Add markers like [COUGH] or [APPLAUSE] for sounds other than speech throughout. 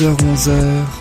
10h-11h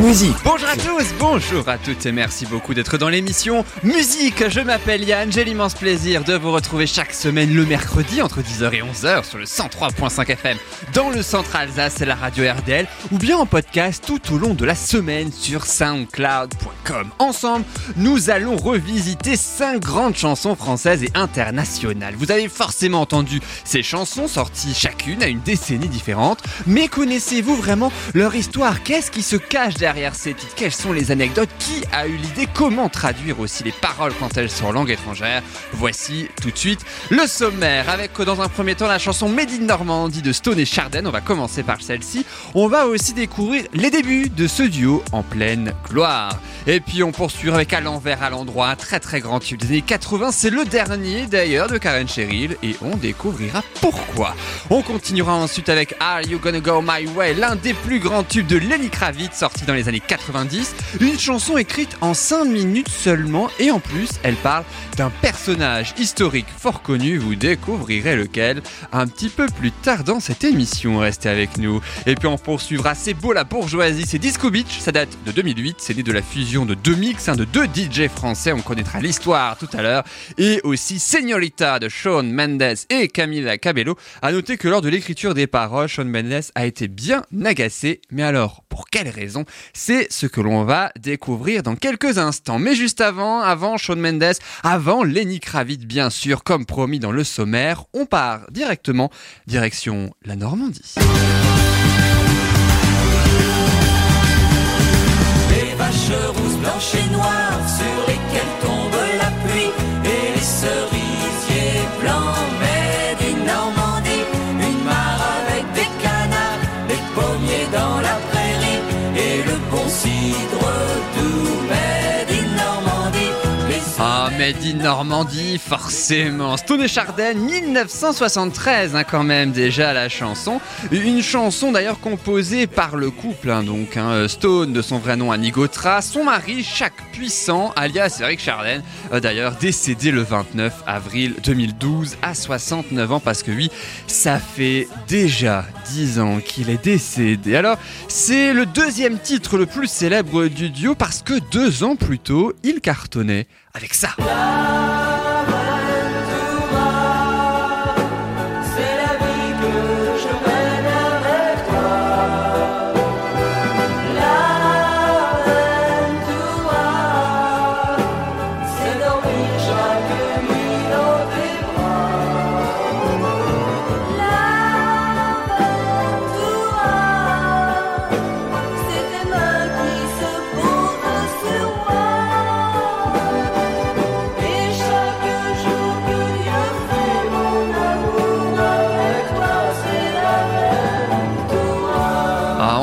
Musique Bonjour à tous, bonjour à toutes et merci beaucoup d'être dans l'émission Musique. Je m'appelle Yann, j'ai l'immense plaisir de vous retrouver chaque semaine le mercredi entre 10h et 11h sur le 103.5 FM dans le centre Alsace et la radio RDL ou bien en podcast tout au long de la semaine sur soundcloud.com. Ensemble, nous allons revisiter 5 grandes chansons françaises et internationales. Vous avez forcément entendu ces chansons sorties chacune à une décennie différente, mais connaissez-vous vraiment leur histoire? Qu'est-ce qui se cache derrière ces titres Quelles sont les anecdotes Qui a eu l'idée Comment traduire aussi les paroles quand elles sont en langue étrangère Voici tout de suite le sommaire avec dans un premier temps la chanson Made Normandie de Stone et Charden. On va commencer par celle-ci. On va aussi découvrir les débuts de ce duo en pleine gloire. Et puis on poursuit avec à l'envers à l'endroit, très très grand tube des années 80. C'est le dernier d'ailleurs de Karen Cheryl et on découvrira pourquoi. On continuera ensuite avec Are You Gonna Go My Way, l'un des plus grands tubes de Lenny Kravitz sorti dans les années 90. Une chanson écrite en 5 minutes seulement et en plus elle parle d'un personnage historique fort connu. Vous découvrirez lequel un petit peu plus tard dans cette émission. Restez avec nous. Et puis on poursuivra C'est beau la bourgeoisie, c'est Disco Beach. Ça date de 2008. C'est né de la fusion de deux mix, hein, de deux DJ français. On connaîtra l'histoire tout à l'heure. Et aussi Señorita de Shawn Mendes et Camila Cabello. À noter que lors de l'écriture des paroles, Shawn Mendes a été bien agacé. Mais alors, pour quelle raison C'est ce que l'on va découvrir dans quelques instants. Mais juste avant, avant Shawn Mendes, avant Lenny Kravitz bien sûr, comme promis dans le sommaire, on part directement direction la Normandie. In Normandie, forcément. Stone Chardin, 1973, hein, quand même, déjà la chanson. Une chanson d'ailleurs composée par le couple, hein, donc hein, Stone de son vrai nom Annie Gautra, son mari Jacques Puissant, alias Eric Chardin, euh, d'ailleurs décédé le 29 avril 2012 à 69 ans, parce que oui, ça fait déjà 10 ans qu'il est décédé. Alors, c'est le deuxième titre le plus célèbre du duo parce que deux ans plus tôt, il cartonnait avec ça.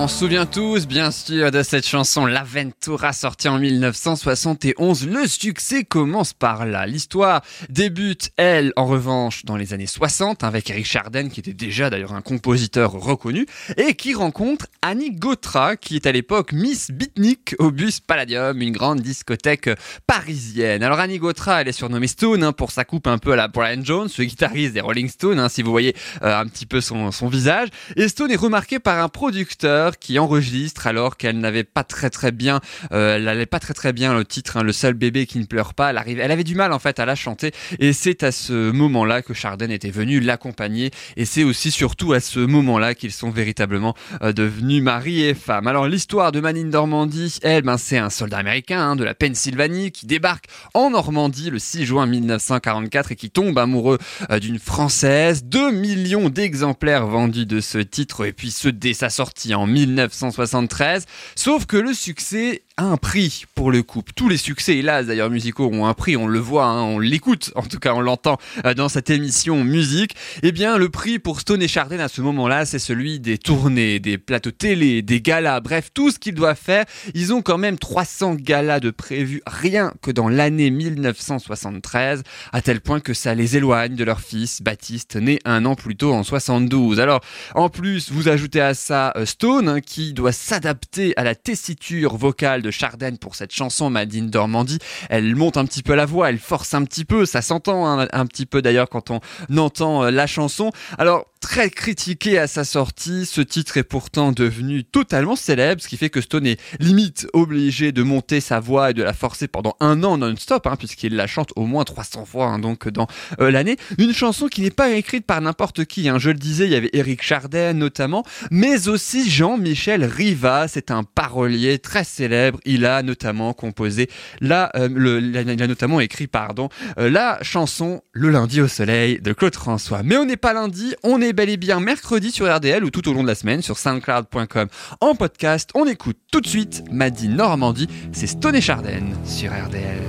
On se souvient tous, bien sûr, de cette chanson L'Aventura sortie en 1971. Le succès commence par là. L'histoire débute, elle, en revanche, dans les années 60, avec Eric Chardin, qui était déjà d'ailleurs un compositeur reconnu, et qui rencontre Annie Gautra, qui est à l'époque Miss Beatnik au Bus Palladium, une grande discothèque parisienne. Alors Annie Gautra, elle est surnommée Stone hein, pour sa coupe un peu à la Brian Jones, le guitariste des Rolling Stones, hein, si vous voyez euh, un petit peu son, son visage. Et Stone est remarqué par un producteur qui enregistre alors qu'elle n'avait pas très très bien, euh, n'allait pas très très bien le titre, hein, le seul bébé qui ne pleure pas. Elle, arrive, elle avait du mal en fait à la chanter et c'est à ce moment-là que Chardin était venu l'accompagner et c'est aussi surtout à ce moment-là qu'ils sont véritablement euh, devenus mari et femme. Alors l'histoire de Manine Normandie, elle, ben, c'est un soldat américain hein, de la Pennsylvanie qui débarque en Normandie le 6 juin 1944 et qui tombe amoureux euh, d'une française. 2 millions d'exemplaires vendus de ce titre et puis ce dès sa sortie en 1973. Sauf que le succès un prix pour le couple. Tous les succès, hélas d'ailleurs, musicaux ont un prix, on le voit, hein, on l'écoute, en tout cas on l'entend euh, dans cette émission musique. Eh bien, le prix pour Stone et Chardin à ce moment-là, c'est celui des tournées, des plateaux télé, des galas, bref, tout ce qu'ils doivent faire. Ils ont quand même 300 galas de prévus rien que dans l'année 1973, à tel point que ça les éloigne de leur fils, Baptiste, né un an plus tôt en 72. Alors, en plus, vous ajoutez à ça euh, Stone, hein, qui doit s'adapter à la tessiture vocale de Chardenne pour cette chanson Madine Normandie. Elle monte un petit peu la voix, elle force un petit peu, ça s'entend hein, un petit peu d'ailleurs quand on entend euh, la chanson. Alors très critiqué à sa sortie, ce titre est pourtant devenu totalement célèbre, ce qui fait que Stone est limite obligé de monter sa voix et de la forcer pendant un an non-stop, hein, puisqu'il la chante au moins 300 fois hein, donc dans euh, l'année. Une chanson qui n'est pas écrite par n'importe qui. Hein. Je le disais, il y avait Eric Chardin notamment, mais aussi Jean-Michel Riva. C'est un parolier très célèbre. Il a notamment composé la, euh, il a notamment écrit pardon euh, la chanson Le lundi au soleil de Claude François. Mais on n'est pas lundi, on est bel et bien mercredi sur RDL ou tout au long de la semaine sur soundcloud.com en podcast. On écoute tout de suite Maddy Normandie, c'est Stone et Chardenne sur RDL.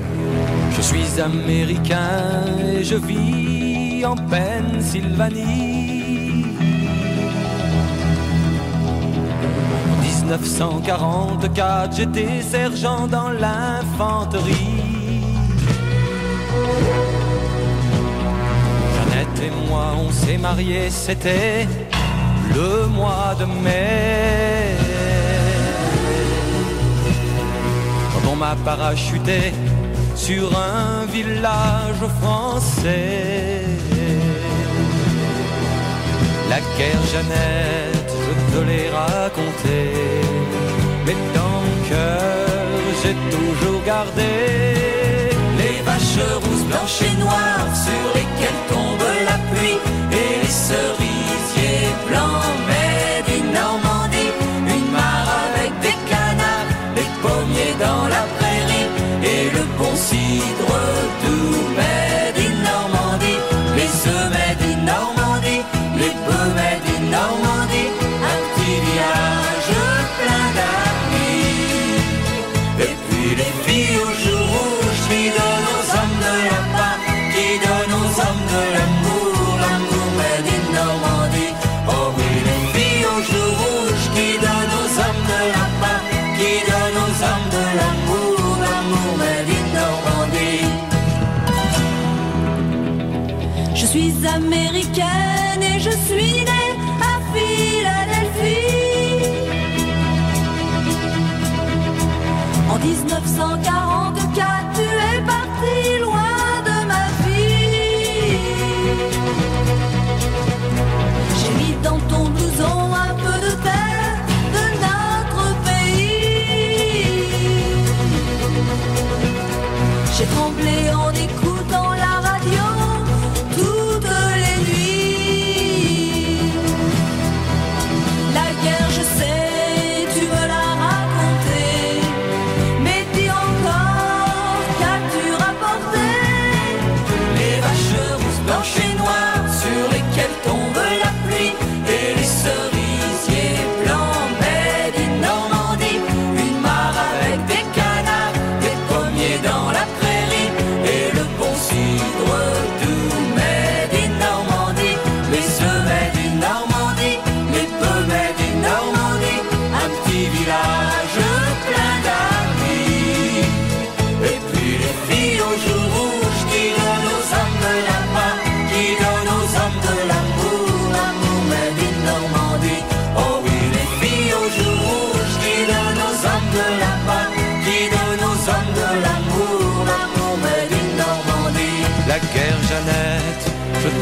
Je suis américain et je vis en Pennsylvanie. En 1944, j'étais sergent dans l'infanterie. Moi, on s'est mariés, c'était le mois de mai. Quand on m'a parachuté sur un village français. La guerre Jeannette, je te l'ai raconté, mais dans mon cœur, j'ai toujours gardé les vaches rousses, blanches et noires sur lesquelles et les cerisiers blancs,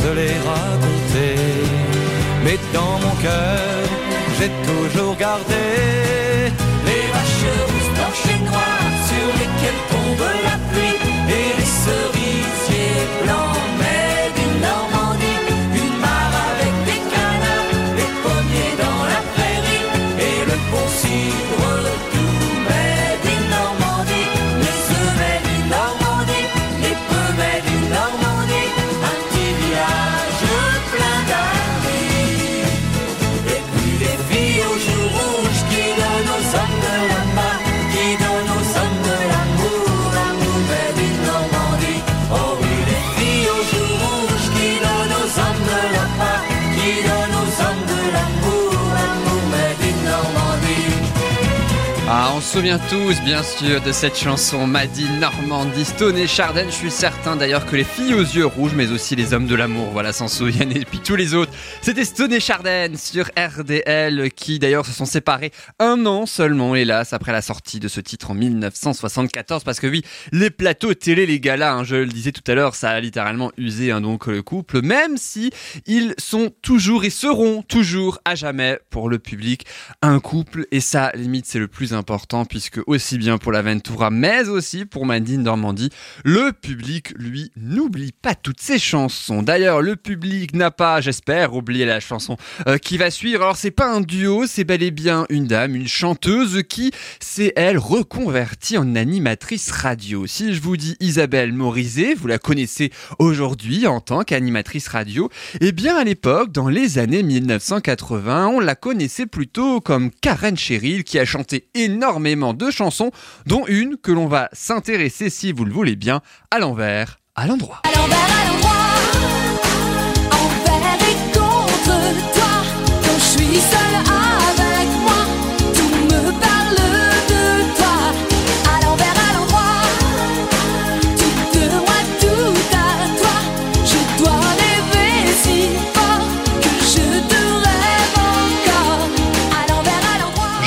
je te l'ai raconté, mais dans mon cœur, j'ai toujours gardé les vaches rousses, blanches et noires sur lesquelles tombe la pluie et les cerisiers blancs, souvient tous, bien sûr, de cette chanson Madine Normandie, Stone et Chardin. Je suis certain d'ailleurs que les filles aux yeux rouges, mais aussi les hommes de l'amour, voilà, s'en souviennent. Et puis tous les autres. C'était Stone et Chardin sur RDL, qui d'ailleurs se sont séparés un an seulement, hélas, après la sortie de ce titre en 1974. Parce que oui, les plateaux télé, les galas, hein, je le disais tout à l'heure, ça a littéralement usé hein, donc le couple, même si ils sont toujours et seront toujours à jamais pour le public un couple. Et ça, limite, c'est le plus important puisque aussi bien pour la Ventura mais aussi pour Mandine Normandie, le public lui n'oublie pas toutes ses chansons. D'ailleurs, le public n'a pas, j'espère, oublié la chanson euh, qui va suivre. Alors c'est pas un duo, c'est bel et bien une dame, une chanteuse qui s'est elle reconvertie en animatrice radio. Si je vous dis Isabelle Morizet, vous la connaissez aujourd'hui en tant qu'animatrice radio. Eh bien à l'époque, dans les années 1980, on la connaissait plutôt comme Karen Cheryl qui a chanté énormément de chansons, dont une que l'on va s'intéresser, si vous le voulez bien, à l'envers, à l'endroit.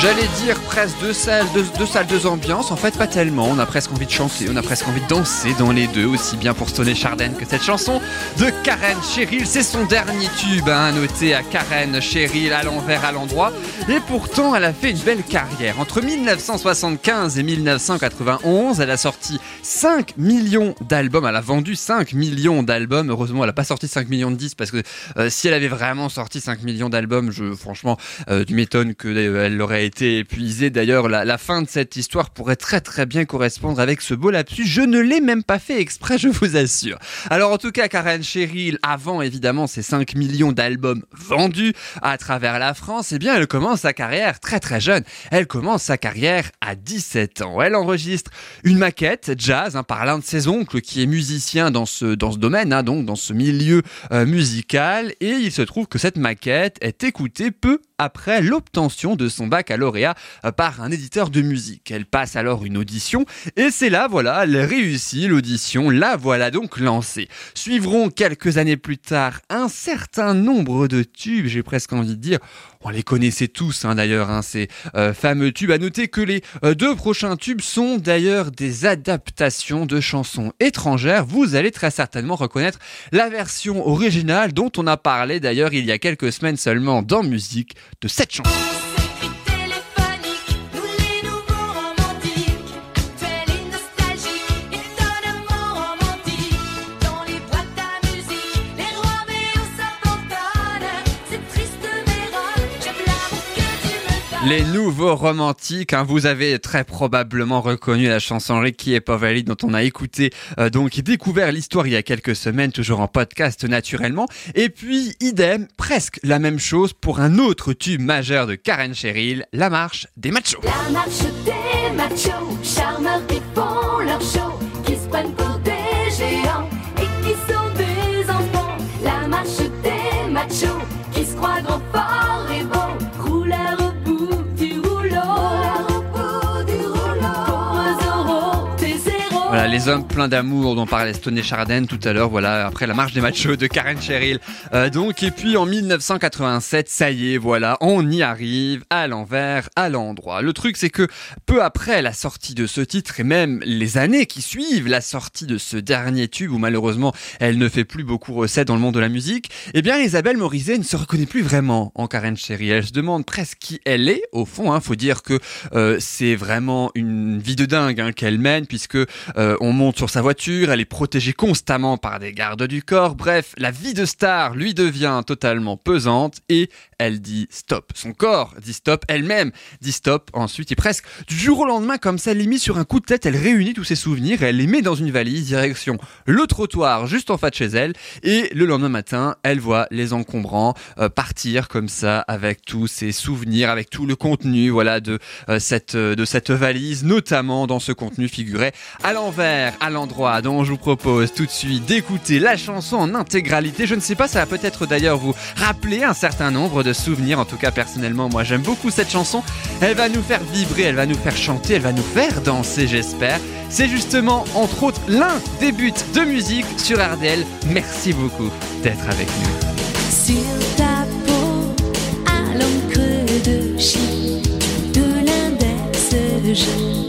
J'allais dire presque deux salles, deux, salles, deux ambiances. En fait, pas tellement. On a presque envie de chanter, on a presque envie de danser dans les deux, aussi bien pour Stone et Chardin que cette chanson de Karen Cheryl. C'est son dernier tube, hein, noté à Karen Cheryl à l'envers, à l'endroit. Et pourtant, elle a fait une belle carrière. Entre 1975 et 1991, elle a sorti 5 millions d'albums. Elle a vendu 5 millions d'albums. Heureusement, elle n'a pas sorti 5 millions de disques parce que euh, si elle avait vraiment sorti 5 millions d'albums, franchement, euh, tu m'étonnes qu'elle aurait été épuisée. D'ailleurs, la, fin de cette histoire pourrait très très bien correspondre avec ce beau lapsus. Je ne l'ai même pas fait exprès, je vous assure. Alors en tout cas, Karen Cheryl, avant évidemment ces 5 millions d'albums vendus à travers la France, eh bien elle commence sa carrière très très jeune. Elle commence sa carrière à 17 ans. Elle enregistre une maquette jazz hein, par l'un de ses oncles qui est musicien dans ce, dans ce domaine, hein, donc dans ce milieu euh, musical. Et il se trouve que cette maquette est écoutée peu après l'obtention de son baccalauréat par un éditeur de musique. Elle passe alors une audition et c'est là, voilà, elle réussit l'audition, la voilà donc lancée. Suivront quelques années plus tard un certain nombre de tubes, j'ai presque envie de dire, on les connaissait tous hein, d'ailleurs, hein, ces euh, fameux tubes. À noter que les euh, deux prochains tubes sont d'ailleurs des adaptations de chansons étrangères. Vous allez très certainement reconnaître la version originale dont on a parlé d'ailleurs il y a quelques semaines seulement dans musique de cette chanson. Les nouveaux romantiques, hein, vous avez très probablement reconnu la chanson Ricky et Povali dont on a écouté, euh, donc découvert l'histoire il y a quelques semaines, toujours en podcast naturellement. Et puis, idem, presque la même chose pour un autre tube majeur de Karen Cheryl, La Marche des Machos. La marche des machos, charmeurs qui font leur show, qui se pour des géants Voilà, les hommes pleins d'amour dont parlait Stone et Chardin tout à l'heure, voilà, après la marche des machos de Karen Cheryl. Euh, donc, et puis en 1987, ça y est, voilà, on y arrive, à l'envers, à l'endroit. Le truc, c'est que peu après la sortie de ce titre, et même les années qui suivent la sortie de ce dernier tube, où malheureusement, elle ne fait plus beaucoup recette dans le monde de la musique, eh bien, Isabelle Morizet ne se reconnaît plus vraiment en Karen Cheryl. Elle se demande presque qui elle est, au fond, hein, faut dire que euh, c'est vraiment une vie de dingue hein, qu'elle mène, puisque euh, on monte sur sa voiture, elle est protégée constamment par des gardes du corps. Bref, la vie de star lui devient totalement pesante et elle dit stop. Son corps dit stop, elle-même dit stop. Ensuite, et presque du jour au lendemain, comme ça, met sur un coup de tête, elle réunit tous ses souvenirs, elle les met dans une valise, direction le trottoir juste en face de chez elle. Et le lendemain matin, elle voit les encombrants euh, partir comme ça avec tous ses souvenirs, avec tout le contenu, voilà, de euh, cette euh, de cette valise, notamment dans ce contenu figurait à l'envers à l'endroit dont je vous propose tout de suite d'écouter la chanson en intégralité. Je ne sais pas, ça va peut-être d'ailleurs vous rappeler un certain nombre de souvenirs. En tout cas, personnellement, moi j'aime beaucoup cette chanson. Elle va nous faire vibrer, elle va nous faire chanter, elle va nous faire danser, j'espère. C'est justement, entre autres, l'un des buts de musique sur RDL. Merci beaucoup d'être avec nous. Sur ta peau, à l'encre de l'index,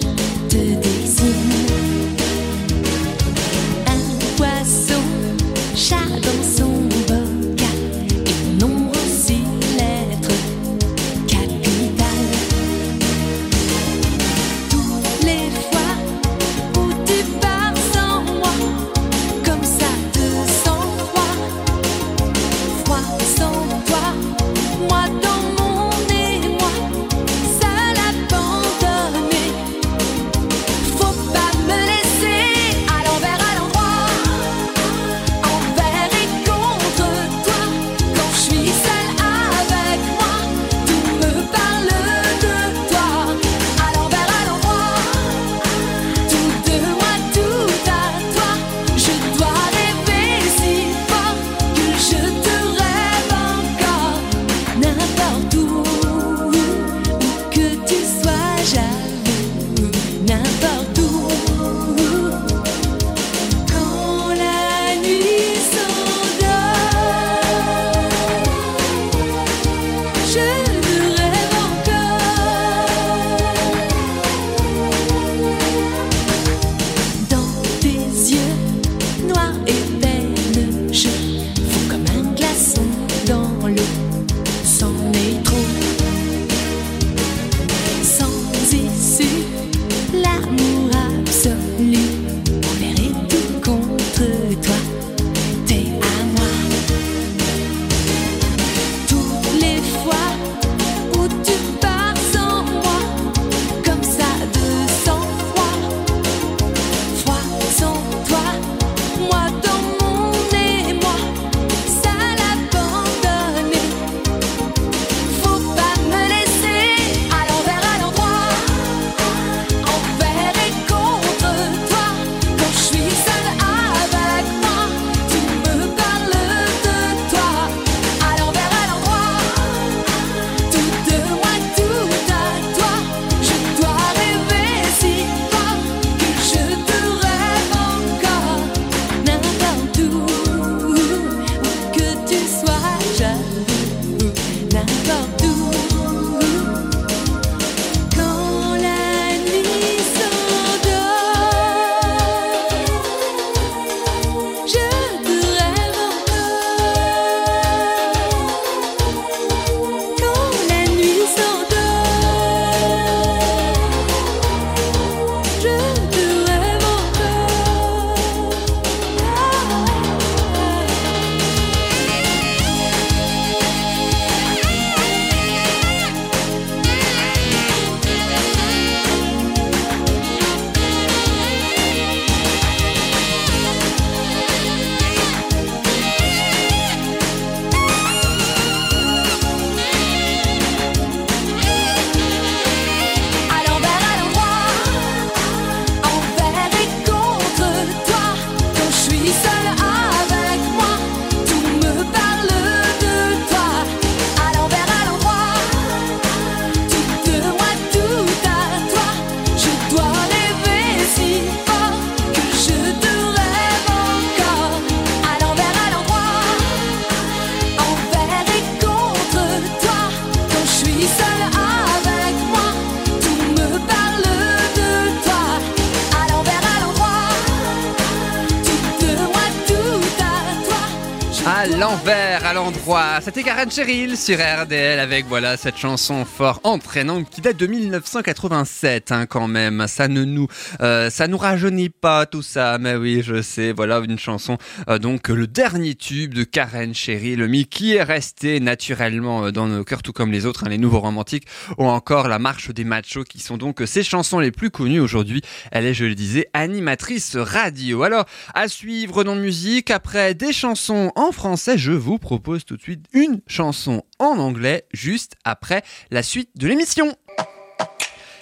C'était Karen Cheryl sur RDL avec voilà cette chanson fort entraînante qui date de 1987 hein, quand même. Ça ne nous, euh, ça rajeunit pas tout ça, mais oui je sais. Voilà une chanson euh, donc le dernier tube de Karen Cheryl, mais qui est resté naturellement euh, dans nos cœurs tout comme les autres, hein, les nouveaux romantiques ou encore la marche des machos qui sont donc ces chansons les plus connues aujourd'hui. Elle est, je le disais, animatrice radio. Alors à suivre dans musique après des chansons en français, je vous propose tout de suite une chanson en anglais juste après la suite de l'émission.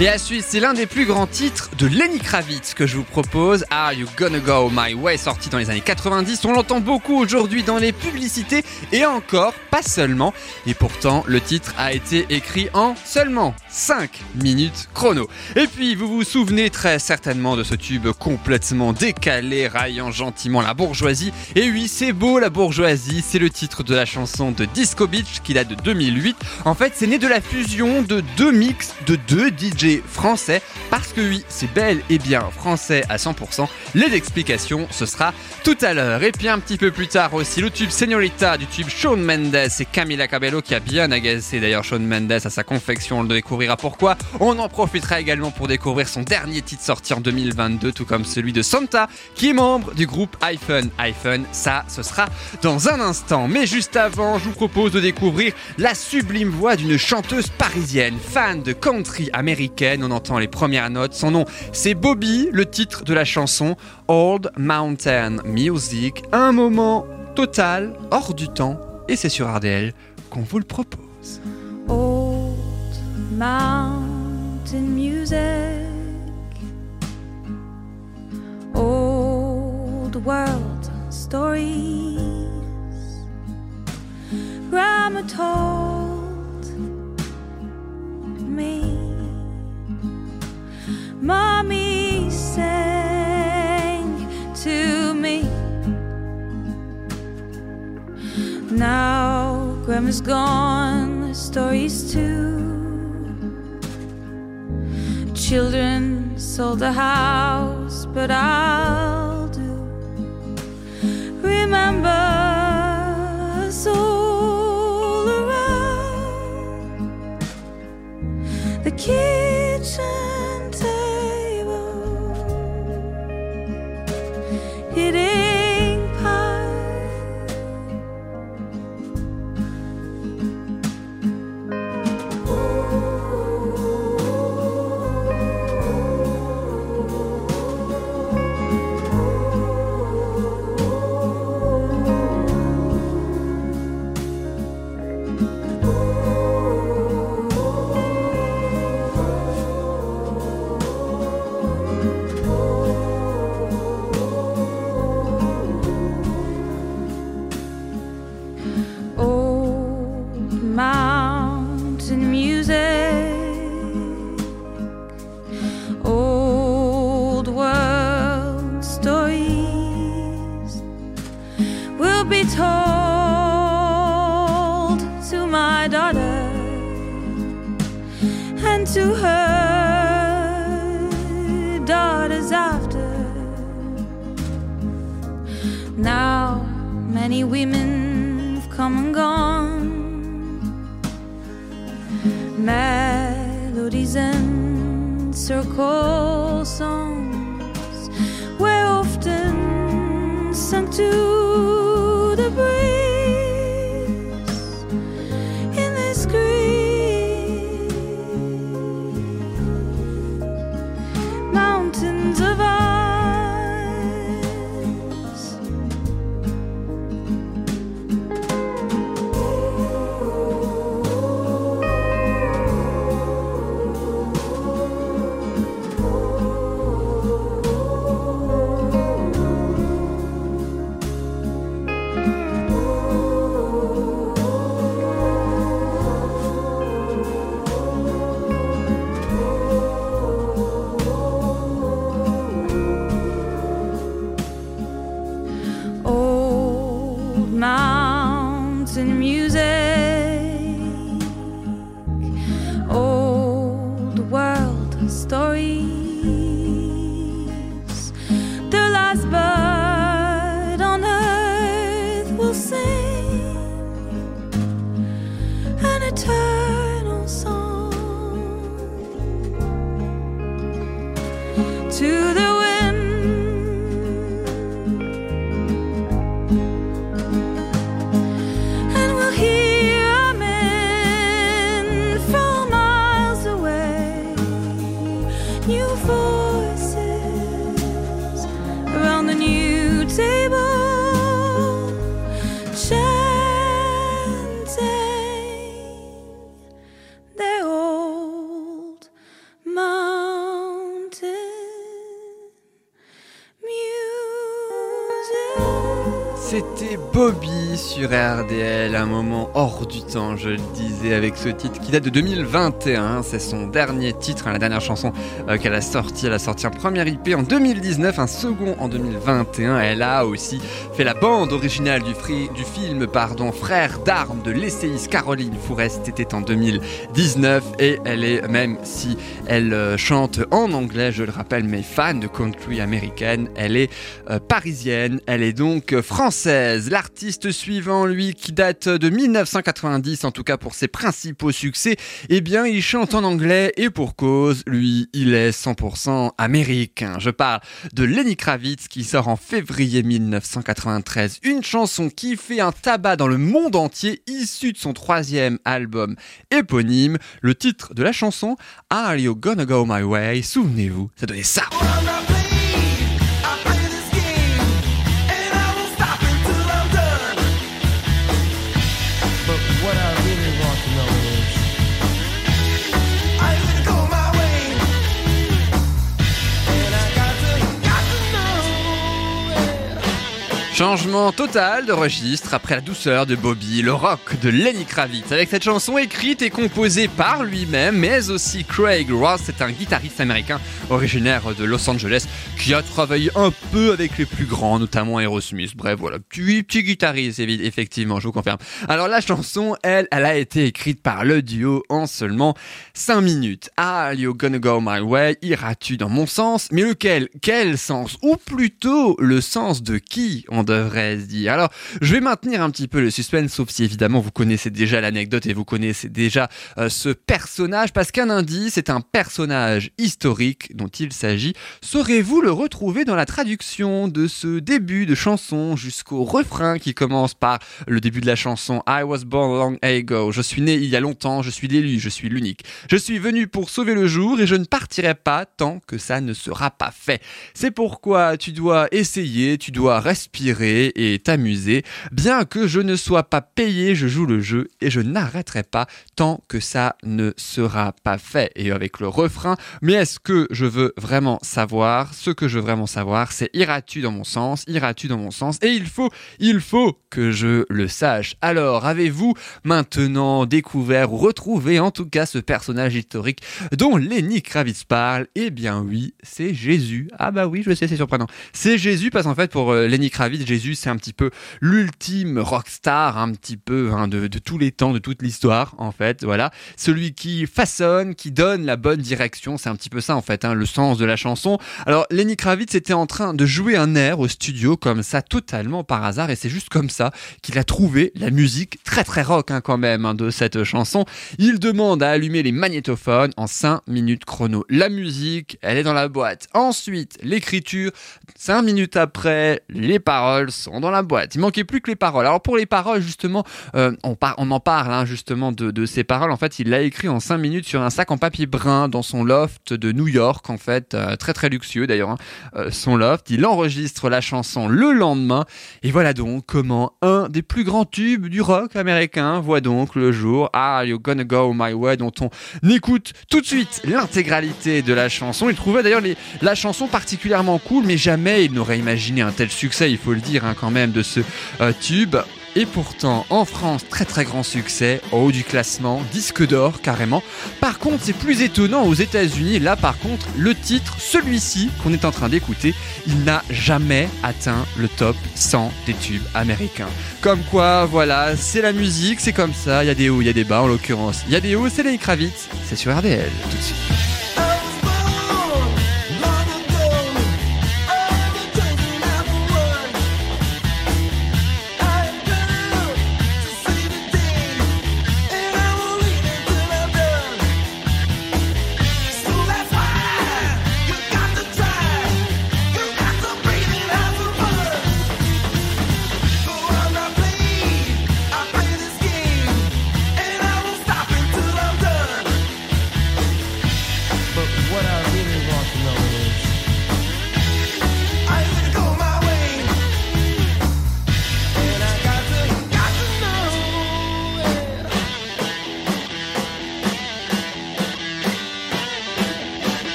Et à suivre, c'est l'un des plus grands titres de Lenny Kravitz que je vous propose. Are You Gonna Go My Way, sorti dans les années 90. On l'entend beaucoup aujourd'hui dans les publicités et encore, pas seulement. Et pourtant, le titre a été écrit en seulement 5 minutes chrono. Et puis, vous vous souvenez très certainement de ce tube complètement décalé, raillant gentiment la bourgeoisie. Et oui, c'est beau la bourgeoisie, c'est le titre de la chanson de Disco Beach qui date de 2008. En fait, c'est né de la fusion de deux mix de deux DJ français. Parce que oui, c'est bel et bien français à 100%. Les explications, ce sera tout à l'heure. Et puis un petit peu plus tard aussi, le tube Señorita du tube Shawn Mendes et Camila Cabello qui a bien agacé d'ailleurs Shawn Mendes à sa confection. On le découvrira pourquoi. On en profitera également pour découvrir son dernier titre sorti en 2022, tout comme celui de Santa, qui est membre du groupe iPhone. iPhone, ça, ce sera dans un instant. Mais juste avant, je vous propose de découvrir la sublime voix d'une chanteuse parisienne, fan de country On entend les premières notes. Son nom, c'est Bobby, le titre de la chanson Old Mountain Music. Un moment total, hors du temps. Et c'est sur RDL qu'on vous le propose. Old mountain music, old world stories. Grandma told me, Mommy sang to me. Now grandma's gone, the stories too. Children sold the house, but I'll do. Remember all around the kitchen RDL, un moment hors du temps, je le disais, avec ce titre qui date de 2021. C'est son dernier titre, hein, la dernière chanson euh, qu'elle a sortie. Elle a sorti un premier IP en 2019, un second en 2021. Elle a aussi fait la bande originale du, film pardon, Frères d'armes de l'essayiste Caroline Fourest. C'était en 2019 et elle est, même si elle euh, chante en anglais, je le rappelle, mais fan de country américaine, elle est euh, parisienne, elle est donc française. L'artiste suivant, lui, qui date de 1990, en tout cas pour ses principaux succès, eh bien, il chante en anglais et pour cause, lui, il est 100% américain. Je parle de Lenny Kravitz qui sort en février 1993 une chanson qui fait un tabac dans le monde entier, issue de son troisième album éponyme. Le titre de la chanson, Are You Gonna Go My Way? Souvenez-vous, ça donnait ça. Changement total de registre après la douceur de Bobby, le rock de Lenny Kravitz. Avec cette chanson écrite et composée par lui-même, mais aussi Craig Ross, c'est un guitariste américain originaire de Los Angeles qui a travaillé un peu avec les plus grands, notamment Aerosmith. Bref, voilà, petit, petit guitariste, effectivement, je vous confirme. Alors la chanson, elle, elle a été écrite par le duo en seulement 5 minutes. Are you gonna go my way? Iras-tu dans mon sens? Mais lequel? Quel sens? Ou plutôt le sens de qui? Devrait se dire? Alors, je vais maintenir un petit peu le suspense, sauf si évidemment vous connaissez déjà l'anecdote et vous connaissez déjà euh, ce personnage, parce qu'un indice est un personnage historique dont il s'agit. Saurez-vous le retrouver dans la traduction de ce début de chanson jusqu'au refrain qui commence par le début de la chanson I was born long ago. Je suis né il y a longtemps, je suis l'élu, je suis l'unique. Je suis venu pour sauver le jour et je ne partirai pas tant que ça ne sera pas fait. C'est pourquoi tu dois essayer, tu dois respirer et t'amuser. Bien que je ne sois pas payé, je joue le jeu et je n'arrêterai pas tant que ça ne sera pas fait. Et avec le refrain, mais est-ce que je veux vraiment savoir Ce que je veux vraiment savoir, c'est iras-tu dans mon sens Iras-tu dans mon sens? Et il faut, il faut que je le sache. Alors, avez-vous maintenant découvert ou retrouvé en tout cas ce personnage historique dont Lenny Kravitz parle? Eh bien oui, c'est Jésus. Ah bah oui, je sais, c'est surprenant. C'est Jésus parce qu'en fait pour euh, Lenny Kravitz, Jésus c'est un petit peu l'ultime rockstar, un petit peu hein, de, tous les temps, de toute l'histoire en fait. Voilà, celui qui façonne, qui donne la bonne direction. C'est un petit peu ça en fait, hein, le sens de la chanson. Alors Lenny Kravitz était en train de jouer un air au studio comme ça, totalement par hasard, et c'est juste comme ça qu'il a trouvé la musique très très rock hein, quand même de cette chanson. Il demande à allumer les magnétophones en 5 minutes chrono. La musique, elle est dans la boîte. Ensuite, l'écriture, 5 minutes après, les paroles sont dans la boîte. Il manquait plus que les paroles. Alors pour les paroles, justement, euh, on, en parle hein, justement de, ces paroles. En fait, il l'a écrit en 5 minutes sur un sac en papier brun dans son loft de New York, en fait, euh, très très luxueux d'ailleurs, hein, euh, son loft. Il enregistre la chanson le lendemain. Et voilà donc comment un des plus grands tubes du rock américain voit donc le jour. Are You Gonna Go My Way, dont on écoute tout de suite l'intégralité de la chanson. Il trouvait d'ailleurs la chanson particulièrement cool, mais jamais il n'aurait imaginé un tel succès, il faut le dire hein, quand même, de ce euh, tube. Et pourtant, en France, très très grand succès, au haut du classement, disque d'or carrément. Par contre, c'est plus étonnant aux États-Unis. Là, par contre, le titre, celui-ci qu'on est en train d'écouter, il n'a jamais atteint le top 100 des tubes américains. Comme quoi, voilà, c'est la musique, c'est comme ça. Il y a des hauts, il y a des bas en l'occurrence. Il y a des hauts, c'est Lenny Kravitz. C'est sur RDL tout de suite.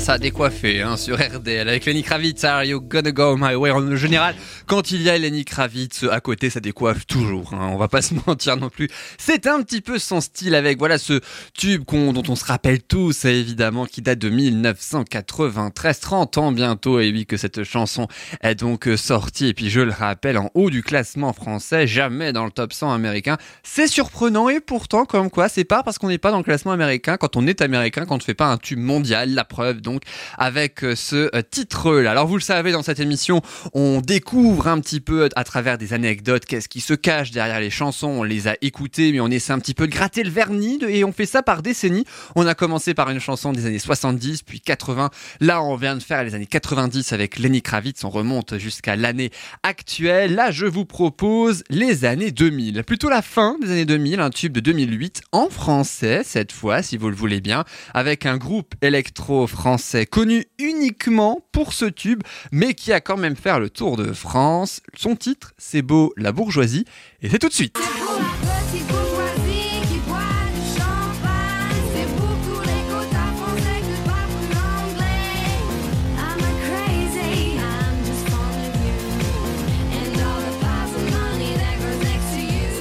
Ça a décoiffé hein, sur RDL avec Lenny Kravitz. Are you gonna go my way? En général, quand il y a Lenny Kravitz à côté, ça décoiffe toujours. hein, on va pas [LAUGHS] se mentir non plus. C'est un petit peu son style avec voilà ce tube dont on se rappelle tous évidemment, qui date de 1993, 30 ans bientôt. Et oui, que cette chanson est donc euh, sortie. Et puis je le rappelle, en haut du classement français, jamais dans le top 100 américain. C'est surprenant et pourtant, comme quoi, c'est pas parce qu'on n'est pas dans le classement américain, quand on est américain, qu'on ne fait pas un tube mondial. La preuve, donc, avec euh, ce euh, titre-là. Alors, vous le savez, dans cette émission, on découvre un petit peu à travers des anecdotes qu'est-ce qui se cache derrière les chansons. On les a écoutées, mais on essaie un petit peu de gratter le vernis et on fait ça par décennies. On a commencé par une chanson des années 70, puis 80. Là, on vient de faire les années 90 avec Lenny Kravitz. On remonte jusqu'à l'année actuelle. Là, je vous propose les années 2000. Plutôt la fin des années 2000, un tube de 2008 en français, cette fois, si vous le voulez bien, avec un groupe électro-français connu uniquement pour ce tube, mais qui a quand même fait le tour de France. Son titre, c'est beau, la bourgeoisie, et c'est tout de suite.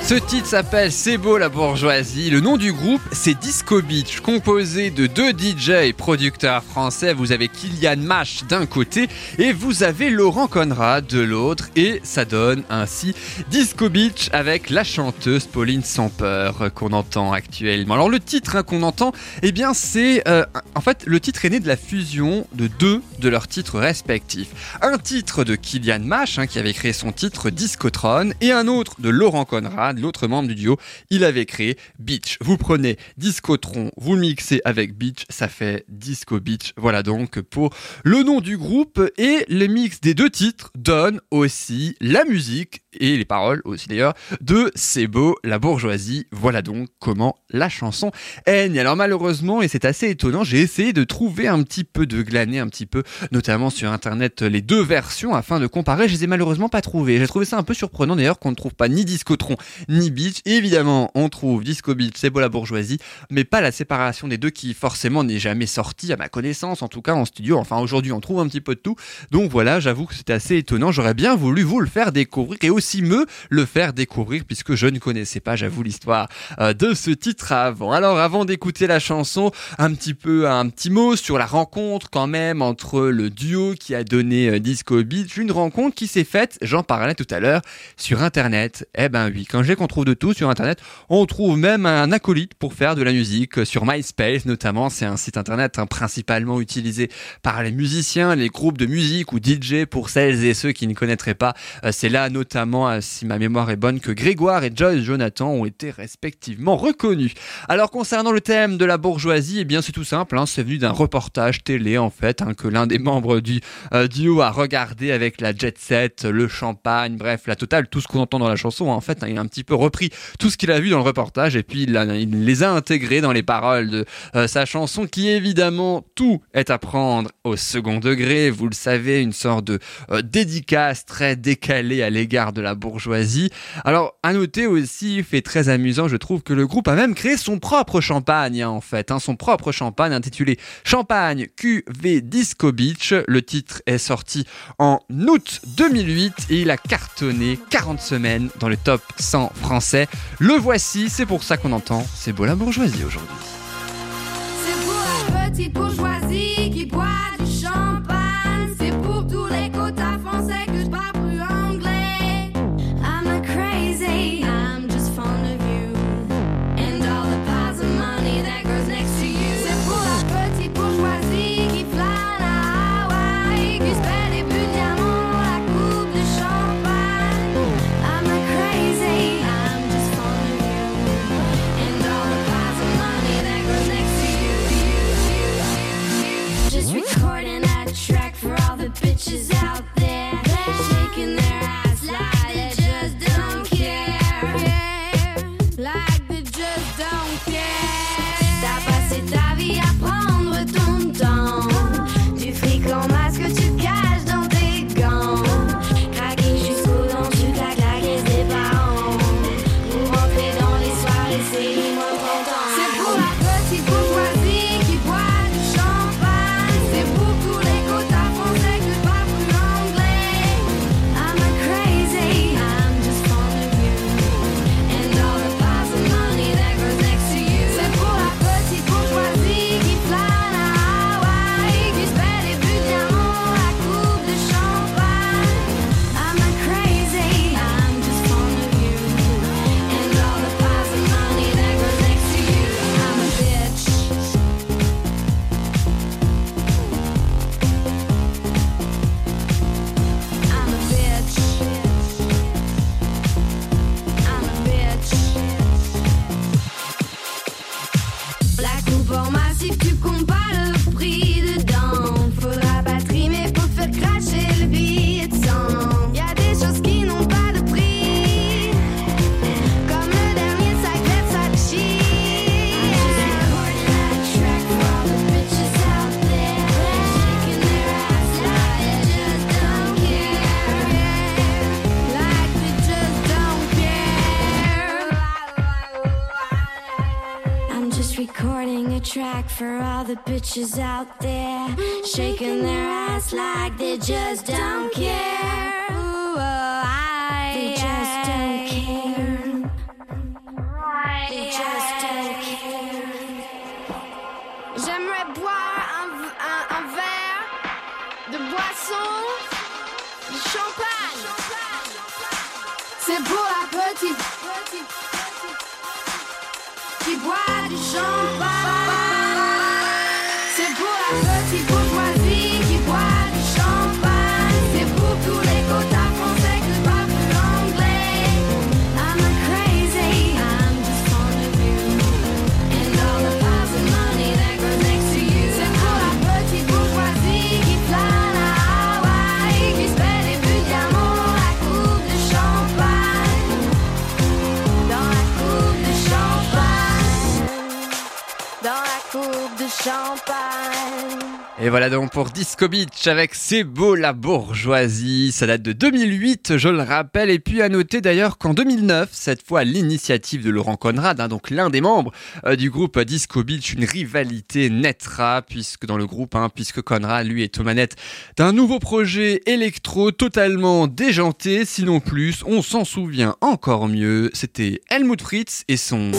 Ce titre s'appelle C'est beau la bourgeoisie. Le nom du groupe, c'est Disco Beach, composé de deux DJ et producteurs français. Vous avez Kylian Mash d'un côté et vous avez Laurent Conrad de l'autre. Et ça donne ainsi Disco Beach avec la chanteuse Pauline Sampeur qu'on entend actuellement. Alors le titre hein, qu'on entend, eh bien c'est... euh, en fait, le titre est né de la fusion de deux de leurs titres respectifs. Un titre de Kylian Mash, hein, qui avait créé son titre Discotron, et un autre de Laurent Conrad, l'autre membre du duo, il avait créé Beach. Vous prenez Discotron, vous mixez avec Beach, ça fait Disco Beach. Voilà donc pour le nom du groupe, et le mix des deux titres donne aussi la musique, et les paroles aussi d'ailleurs, de C'est beau, la bourgeoisie. Voilà donc comment la chanson est née. Alors malheureusement, et c'est assez étonnant, j'ai essayé de trouver un petit peu, de glaner un petit peu, notamment sur internet, les deux versions afin de comparer. Je les ai malheureusement pas trouvées. J'ai trouvé ça un peu surprenant d'ailleurs qu'on ne trouve pas ni Discotron ni Beach. Évidemment, on trouve Disco Beach, c'est beau la bourgeoisie, mais pas la séparation des deux qui forcément n'est jamais sortie à ma connaissance, en tout cas en studio. Enfin aujourd'hui, on trouve un petit peu de tout. Donc voilà, j'avoue que c'était assez étonnant. J'aurais bien voulu vous le faire découvrir et aussi me le faire découvrir puisque je ne connaissais pas, j'avoue, l'histoire euh, de ce titre avant. Alors avant d'écouter la chanson, un petit peu un petit mot sur la rencontre quand même entre le duo qui a donné euh, Disco Beach, une rencontre qui s'est faite, j'en parlais tout à l'heure, sur internet. Eh ben oui, quand j'ai qu'on trouve de tout sur internet, on trouve même un acolyte pour faire de la musique sur MySpace notamment, c'est un site internet hein, principalement utilisé par les musiciens, les groupes de musique ou DJ pour celles et ceux qui ne connaîtraient pas. Euh, C'est là notamment, euh, si ma mémoire est bonne, que Grégoire et Joyce Jonathan ont été respectivement reconnus. Alors concernant le thème de la bourgeoisie, eh bien c'est tout simple, hein, c'est venu d'un reportage télé en fait, hein, que l'un des membres du euh, duo a regardé avec la jet set, le champagne, bref, la totale, tout ce qu'on entend dans la chanson. En fait, il a un petit peu repris tout ce qu'il a vu dans le reportage et puis il, les a intégrés dans les paroles de euh, sa chanson qui évidemment tout est à prendre au second degré. Vous le savez, une sorte de euh, dédicace très décalée à l'égard de la bourgeoisie. Alors, à noter aussi, fait très amusant, je trouve que le groupe a même créé son propre champagne, hein, en fait, hein, son propre champagne intitulé Champagne QV Disco Beach. Le titre est sorti en août 2008 et il a cartonné 40 semaines dans le top 100 français. Le voici, c'est pour ça qu'on entend C'est beau la bourgeoisie aujourd'hui. C'est pour la petite bourgeoisie track for all the bitches out there, shaking their ass like they just don't care. Et voilà donc pour Disco Beach avec C'est beau la bourgeoisie. Ça date de 2008, je le rappelle. Et puis à noter d'ailleurs qu'en 2009, cette fois l'initiative de Laurent Conrad, hein, donc l'un des membres euh, du groupe Disco Beach, une rivalité naîtra puisque dans le groupe, hein, puisque Conrad lui est aux manettes d'un nouveau projet électro totalement déjanté, sinon plus. On s'en souvient encore mieux. C'était Helmut Fritz et son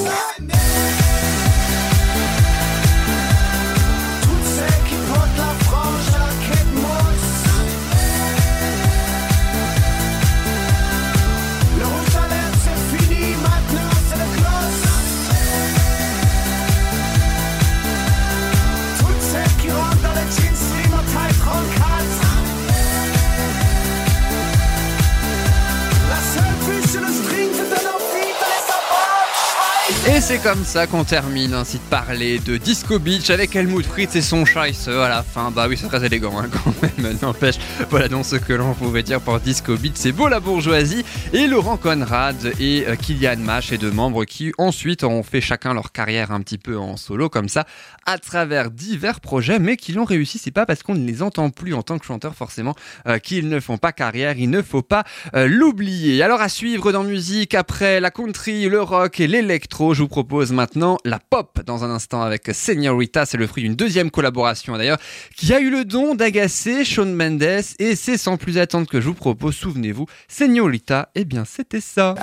c'est comme ça qu'on termine ainsi de parler de Disco Beach avec Helmut Fritz et son Scheisse à la fin. Bah oui, c'est très élégant hein, [LAUGHS] quand même, n'empêche. Voilà donc ce que l'on pouvait dire pour Disco Beach. C'est beau la bourgeoisie. Et Laurent Conrad et euh, Kylian Mach et deux membres qui ensuite ont fait chacun leur carrière un petit peu en solo comme ça à travers divers projets mais qui l'ont réussi. C'est pas parce qu'on ne les entend plus en tant que chanteur forcément euh, qu'ils ne font pas carrière. Il ne faut pas euh, l'oublier. Alors à suivre dans musique après la country, le rock et l'électro, je vous propose maintenant la pop dans un instant avec Señorita. C'est le fruit d'une deuxième collaboration d'ailleurs qui a eu le don d'agacer Shawn Mendes et c'est sans plus attendre que je vous propose, souvenez-vous, Señorita, eh bien c'était ça.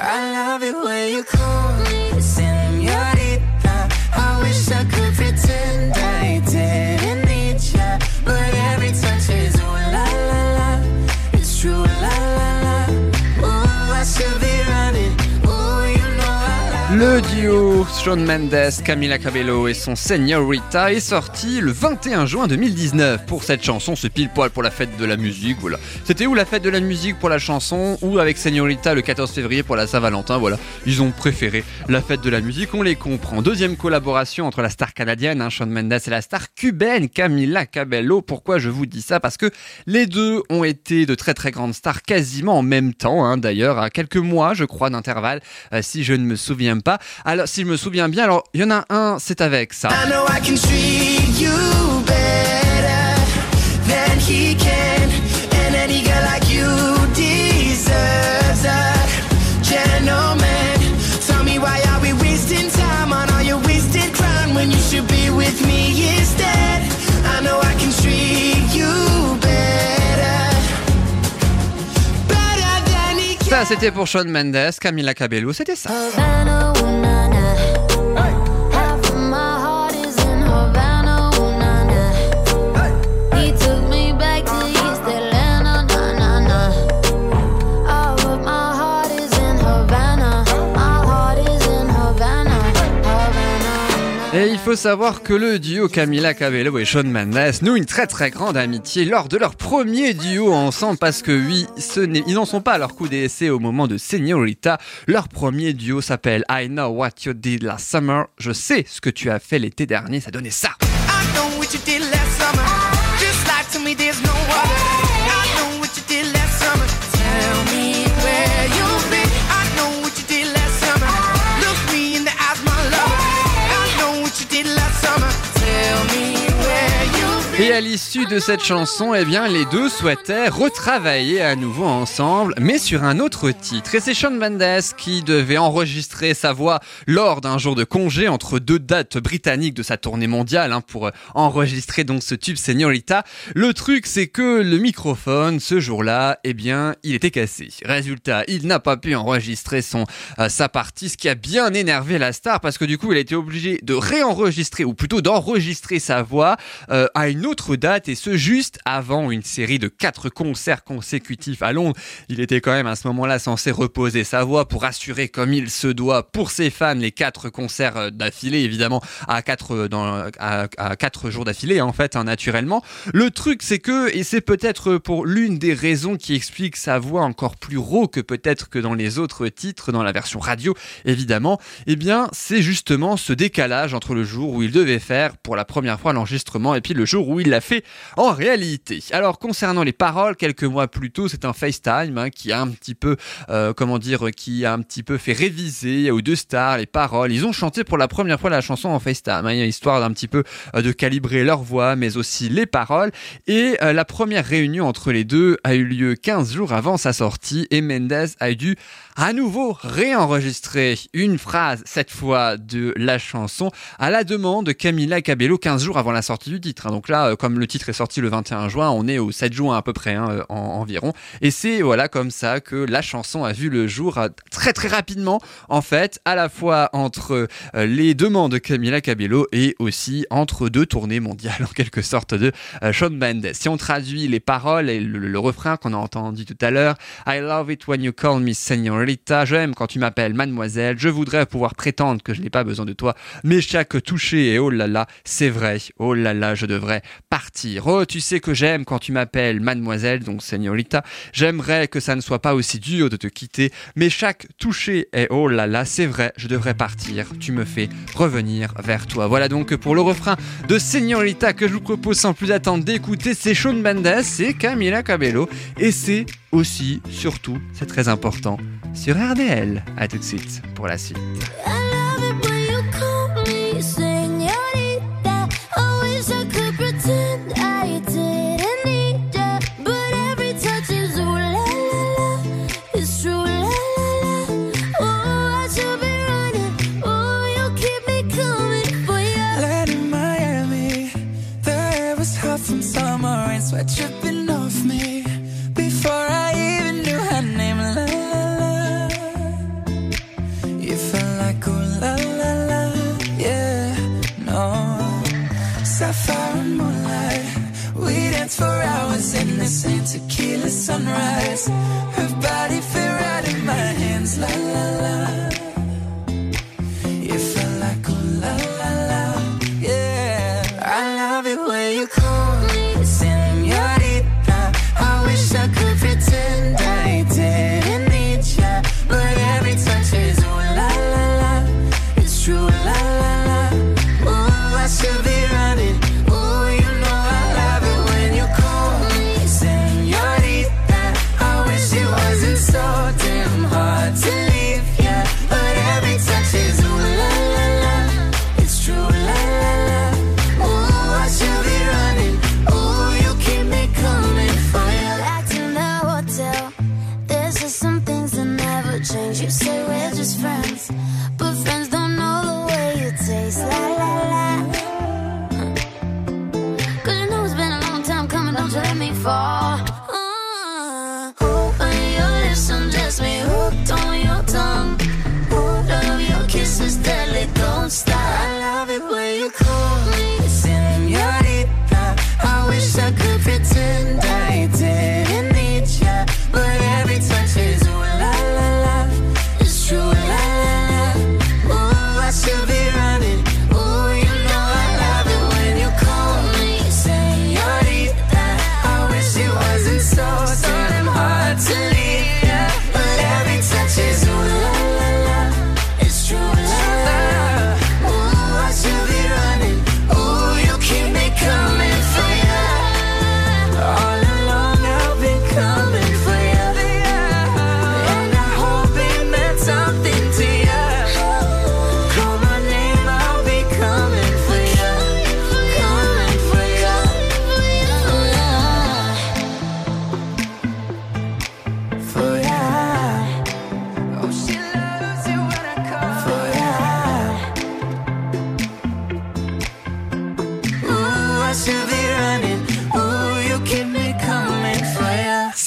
Le duo Shawn Mendes, Camila Cabello et son Señorita est sorti le 21 juin 2019. Pour cette chanson, c'est pile poil pour la fête de la musique, voilà. C'était où la fête de la musique pour la chanson? Ou avec Señorita le 14 février pour la Saint-Valentin, voilà. Ils ont préféré la fête de la musique, on les comprend. Deuxième collaboration entre la star canadienne, hein, Shawn Mendes, et la star cubaine, Camila Cabello. Pourquoi je vous dis ça? Parce que les deux ont été de très très grandes stars quasiment en même temps, hein, d'ailleurs, à quelques mois, je crois, d'intervalle, euh, si je ne me souviens pas. Alors, si je me souviens bien, alors, il y en a un, c'est avec ça. C'était pour Shawn Mendes, Camila Cabello, c'était ça. Savoir que le duo Camila Cabello et Shawn Mendes nouent une très très grande amitié lors de leur premier duo ensemble parce que oui, ce ils n'en sont pas à leur coup d'essai au moment de Señorita. Leur premier duo s'appelle I Know What You Did Last Summer. Je sais ce que tu as fait l'été dernier, ça donnait ça. À l'issue de cette chanson, eh bien, les deux souhaitaient retravailler à nouveau ensemble, mais sur un autre titre. Et c'est Shawn Mendes qui devait enregistrer sa voix lors d'un jour de congé entre deux dates britanniques de sa tournée mondiale hein, pour enregistrer donc ce tube Señorita. Le truc, c'est que le microphone, ce jour-là, eh bien, il était cassé. Résultat, il n'a pas pu enregistrer son euh, sa partie, ce qui a bien énervé la star parce que du coup, il a été obligé de réenregistrer ou plutôt d'enregistrer sa voix euh, à une autre date et ce juste avant une série de quatre concerts consécutifs à Londres. Il était quand même à ce moment-là censé reposer sa voix pour assurer comme il se doit pour ses fans les quatre concerts euh, d'affilée évidemment à quatre euh, dans à, quatre jours d'affilée en fait hein, naturellement. Le truc c'est que et c'est peut-être pour l'une des raisons qui explique sa voix encore plus rauque que peut-être que dans les autres titres dans la version radio évidemment, eh bien c'est justement ce décalage entre le jour où il devait faire pour la première fois l'enregistrement et puis le jour où il fait en réalité. Alors concernant les paroles, quelques mois plus tôt, c'est un FaceTime hein, qui a un petit peu, euh, comment dire, qui a un petit peu fait réviser aux deux stars les paroles. Ils ont chanté pour la première fois la chanson en FaceTime, hein, histoire d'un petit peu euh, de calibrer leur voix, mais aussi les paroles. Et euh, la première réunion entre les deux a eu lieu 15 jours avant sa sortie et Mendes a dû à nouveau réenregistrer une phrase, cette fois de la chanson, à la demande de Camila Cabello 15 jours avant la sortie du titre. hein. Donc là, euh, comme le titre est sorti le 21 juin, on est au 7 juin à peu près hein, euh, en- environ. Et c'est voilà comme ça que la chanson a vu le jour euh, très très rapidement, en fait, à la fois entre les demandes de Camila Cabello et aussi entre deux tournées mondiales [LAUGHS] en quelque sorte de Shawn Mendes. Si on traduit les paroles et le, le refrain qu'on a entendu tout à l'heure, I love it when you call me señorita, j'aime quand tu m'appelles mademoiselle, je voudrais pouvoir prétendre que je n'ai pas besoin de toi, mais chaque toucher et oh là là, c'est vrai, oh là là, je devrais partir. Oh, tu sais que j'aime quand tu m'appelles mademoiselle, donc señorita, j'aimerais que ça ne soit pas aussi dur de te quitter, mais chaque toucher est oh là là, c'est vrai, je devrais partir, tu me fais revenir vers toi. Voilà donc pour le refrain de Señorita que je vous propose sans plus attendre d'écouter, c'est Shawn Mendes, c'est Camila Cabello, et c'est aussi, surtout, c'est très important, sur RDL. À tout de suite pour la suite.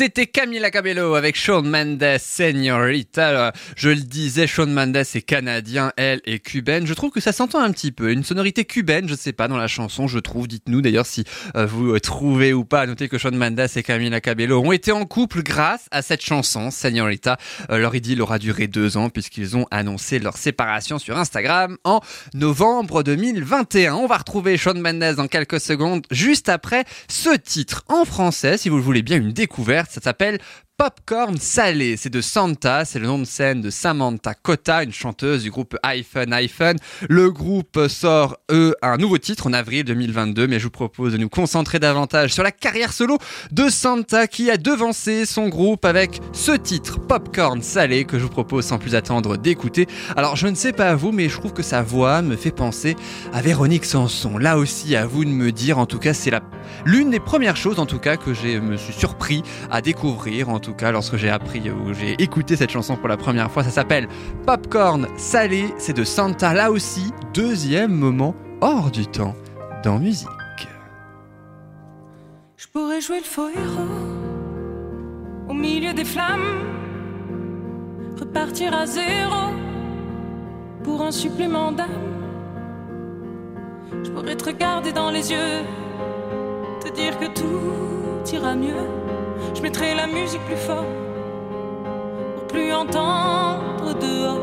C'était Camila Cabello avec Shawn Mendes, Señorita. Je le disais, Shawn Mendes est canadien, elle est cubaine. Je trouve que ça s'entend un petit peu. Une sonorité cubaine, je sais pas, dans la chanson, je trouve. Dites-nous d'ailleurs si euh, vous euh, trouvez ou pas. Notez que Shawn Mendes et Camila Cabello ont été en couple grâce à cette chanson, Señorita. Euh, leur idylle aura duré deux ans puisqu'ils ont annoncé leur séparation sur Instagram en novembre 2021. On va retrouver Shawn Mendes dans quelques secondes, juste après ce titre en français, si vous le voulez bien, une découverte. Ça s'appelle Popcorn Salé, c'est de Santa, c'est le nom de scène de Samantha Cotta, une chanteuse du groupe iPhone iPhone. Le groupe sort, eux, un nouveau titre en avril 2022, mais je vous propose de nous concentrer davantage sur la carrière solo de Santa qui a devancé son groupe avec ce titre Popcorn Salé que je vous propose sans plus attendre d'écouter. Alors je ne sais pas vous, mais je trouve que sa voix me fait penser à Véronique Sanson. Là aussi, à vous de me dire, en tout cas, c'est l'une des premières choses en tout cas que j'ai me suis surpris à découvrir en tout cas lorsque j'ai appris ou j'ai écouté cette chanson pour la première fois ça s'appelle Popcorn salé c'est de Santa là aussi deuxième moment hors du temps dans musique Je pourrais jouer le faux héros au milieu des flammes, repartir à zéro pour un supplément d'âme. Je pourrais te regarder dans les yeux, te dire que tout ira mieux. Je mettrai la musique plus fort pour plus entendre dehors.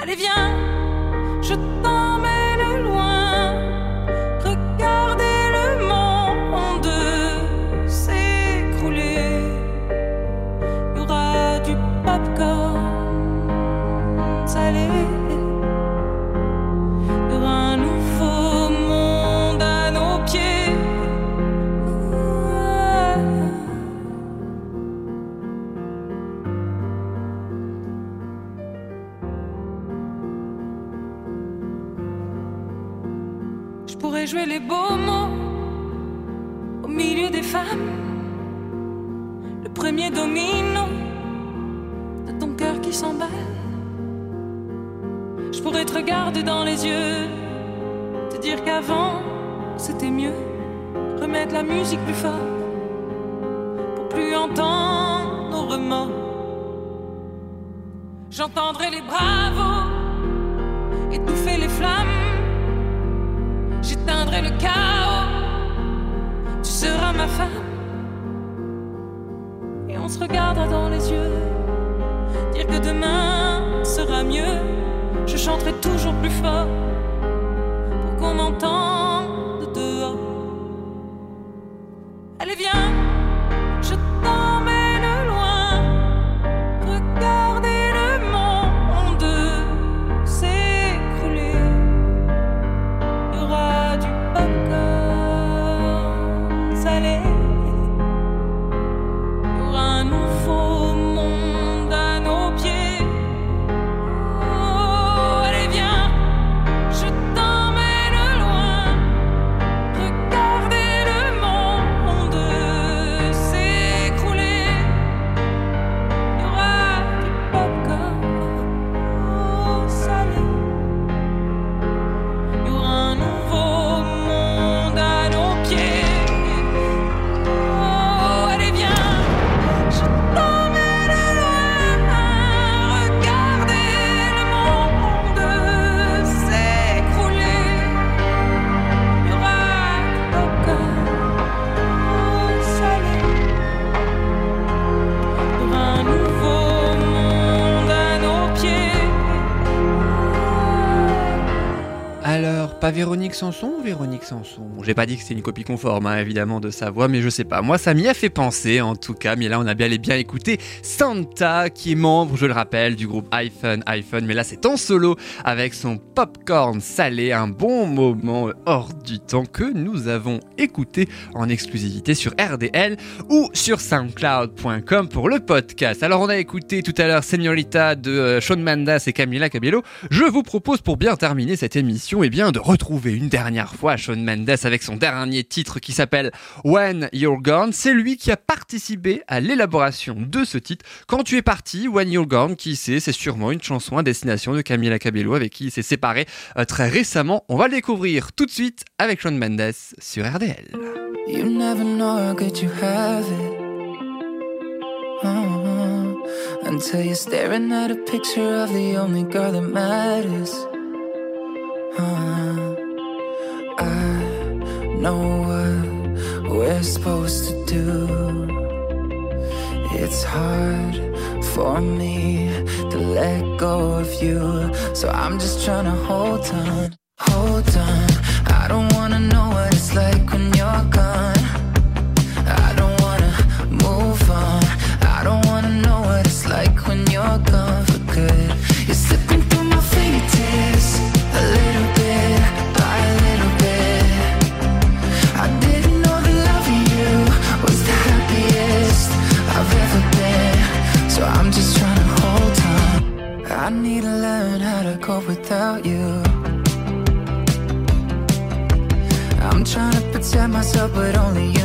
Allez, viens, je t'emmène jouer les beaux mots au milieu des femmes. Le premier domino de ton cœur qui s'emballe. Je pourrais te regarder dans les yeux, te dire qu'avant c'était mieux. Remettre la musique plus fort pour plus entendre nos remords. J'entendrai les bravos étouffer les flammes. J'éteindrai le chaos. Tu seras ma femme. Et on se regardera dans les yeux. Dire que demain sera mieux. Je chanterai toujours plus fort. Pour qu'on m'entende Véronique Sanson ou Véronique Sanson? J'ai pas dit que c'était une copie conforme hein, évidemment de sa voix mais je sais pas. Moi ça m'y a fait penser en tout cas mais là on a bien et bien écouté Santa qui est membre je le rappelle du groupe iPhone iPhone mais là c'est en solo avec son popcorn salé un bon moment hors du temps que nous avons écouté en exclusivité sur RDL ou sur soundcloud.com pour le podcast. Alors on a écouté tout à l'heure Señorita de euh, Shawn Mendes et Camila Cabello. Je vous propose pour bien terminer cette émission eh bien, de retrouver une dernière fois Shawn Mendes avec son dernier titre qui s'appelle When You're Gone. C'est lui qui a participé à l'élaboration de ce titre. Quand tu es parti, When You're Gone, qui sait, c'est sûrement une chanson à destination de Camila Cabello avec qui il s'est séparé euh, très récemment. On va le découvrir tout de suite avec Shawn Mendes sur RDL. You never know how good you have it. Uh-huh. Until you're staring at a picture of the only girl that matters. Uh, I know what we're supposed to do. It's hard for me to let go of you. So I'm just trying to hold on, hold on. I don't wanna know what it's like when you're gone. I don't wanna move on. I don't wanna know what it's like when you're gone for good. I need to learn how to cope without you. I'm trying to protect myself, but only you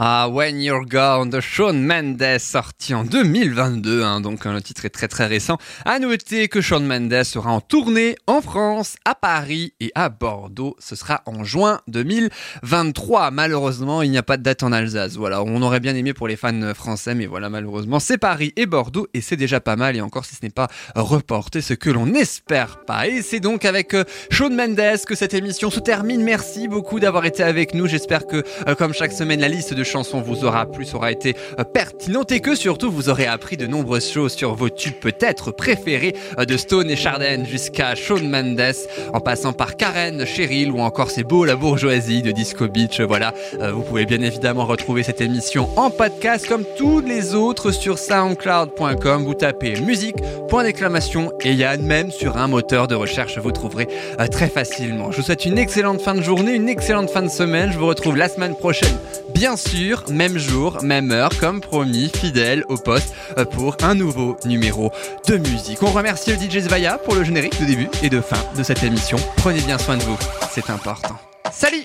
Ah, When You're Gone de Shawn Mendes, sorti en 2022, hein, donc un titre est très très récent. À noter que Shawn Mendes sera en tournée en France, à Paris et à Bordeaux. Ce sera en juin 2023. Malheureusement, il n'y a pas de date en Alsace. Voilà, on aurait bien aimé pour les fans français, mais voilà, malheureusement, c'est Paris et Bordeaux et c'est déjà pas mal. Et encore, si ce n'est pas reporté, ce que l'on n'espère pas. Et c'est donc avec euh, Shawn Mendes que cette émission se termine. Merci beaucoup d'avoir été avec nous. J'espère que, euh, comme chaque semaine, la liste de chansons vous aura plu, aura été euh, pertinente et que surtout vous aurez appris de nombreuses choses sur vos tubes peut-être préférés euh, de Stone et Chardin jusqu'à Shawn Mendes en passant par Karen, Cheryl ou encore C'est beau la bourgeoisie de Disco Beach. Voilà, Euh, vous pouvez bien évidemment retrouver cette émission en podcast comme tous les autres sur soundcloud.com. Vous tapez musique, point d'exclamation et Yann, même sur un moteur de recherche, vous trouverez très facilement. Je vous souhaite une excellente fin de journée, une excellente fin de semaine. Je vous retrouve la semaine prochaine, bien sûr, même jour, même heure, comme promis, fidèle au poste euh, pour un nouveau numéro de musique. On remercie le DJ Zvaya pour le générique de début et de fin de cette émission. Prenez bien soin de vous, c'est important. Salut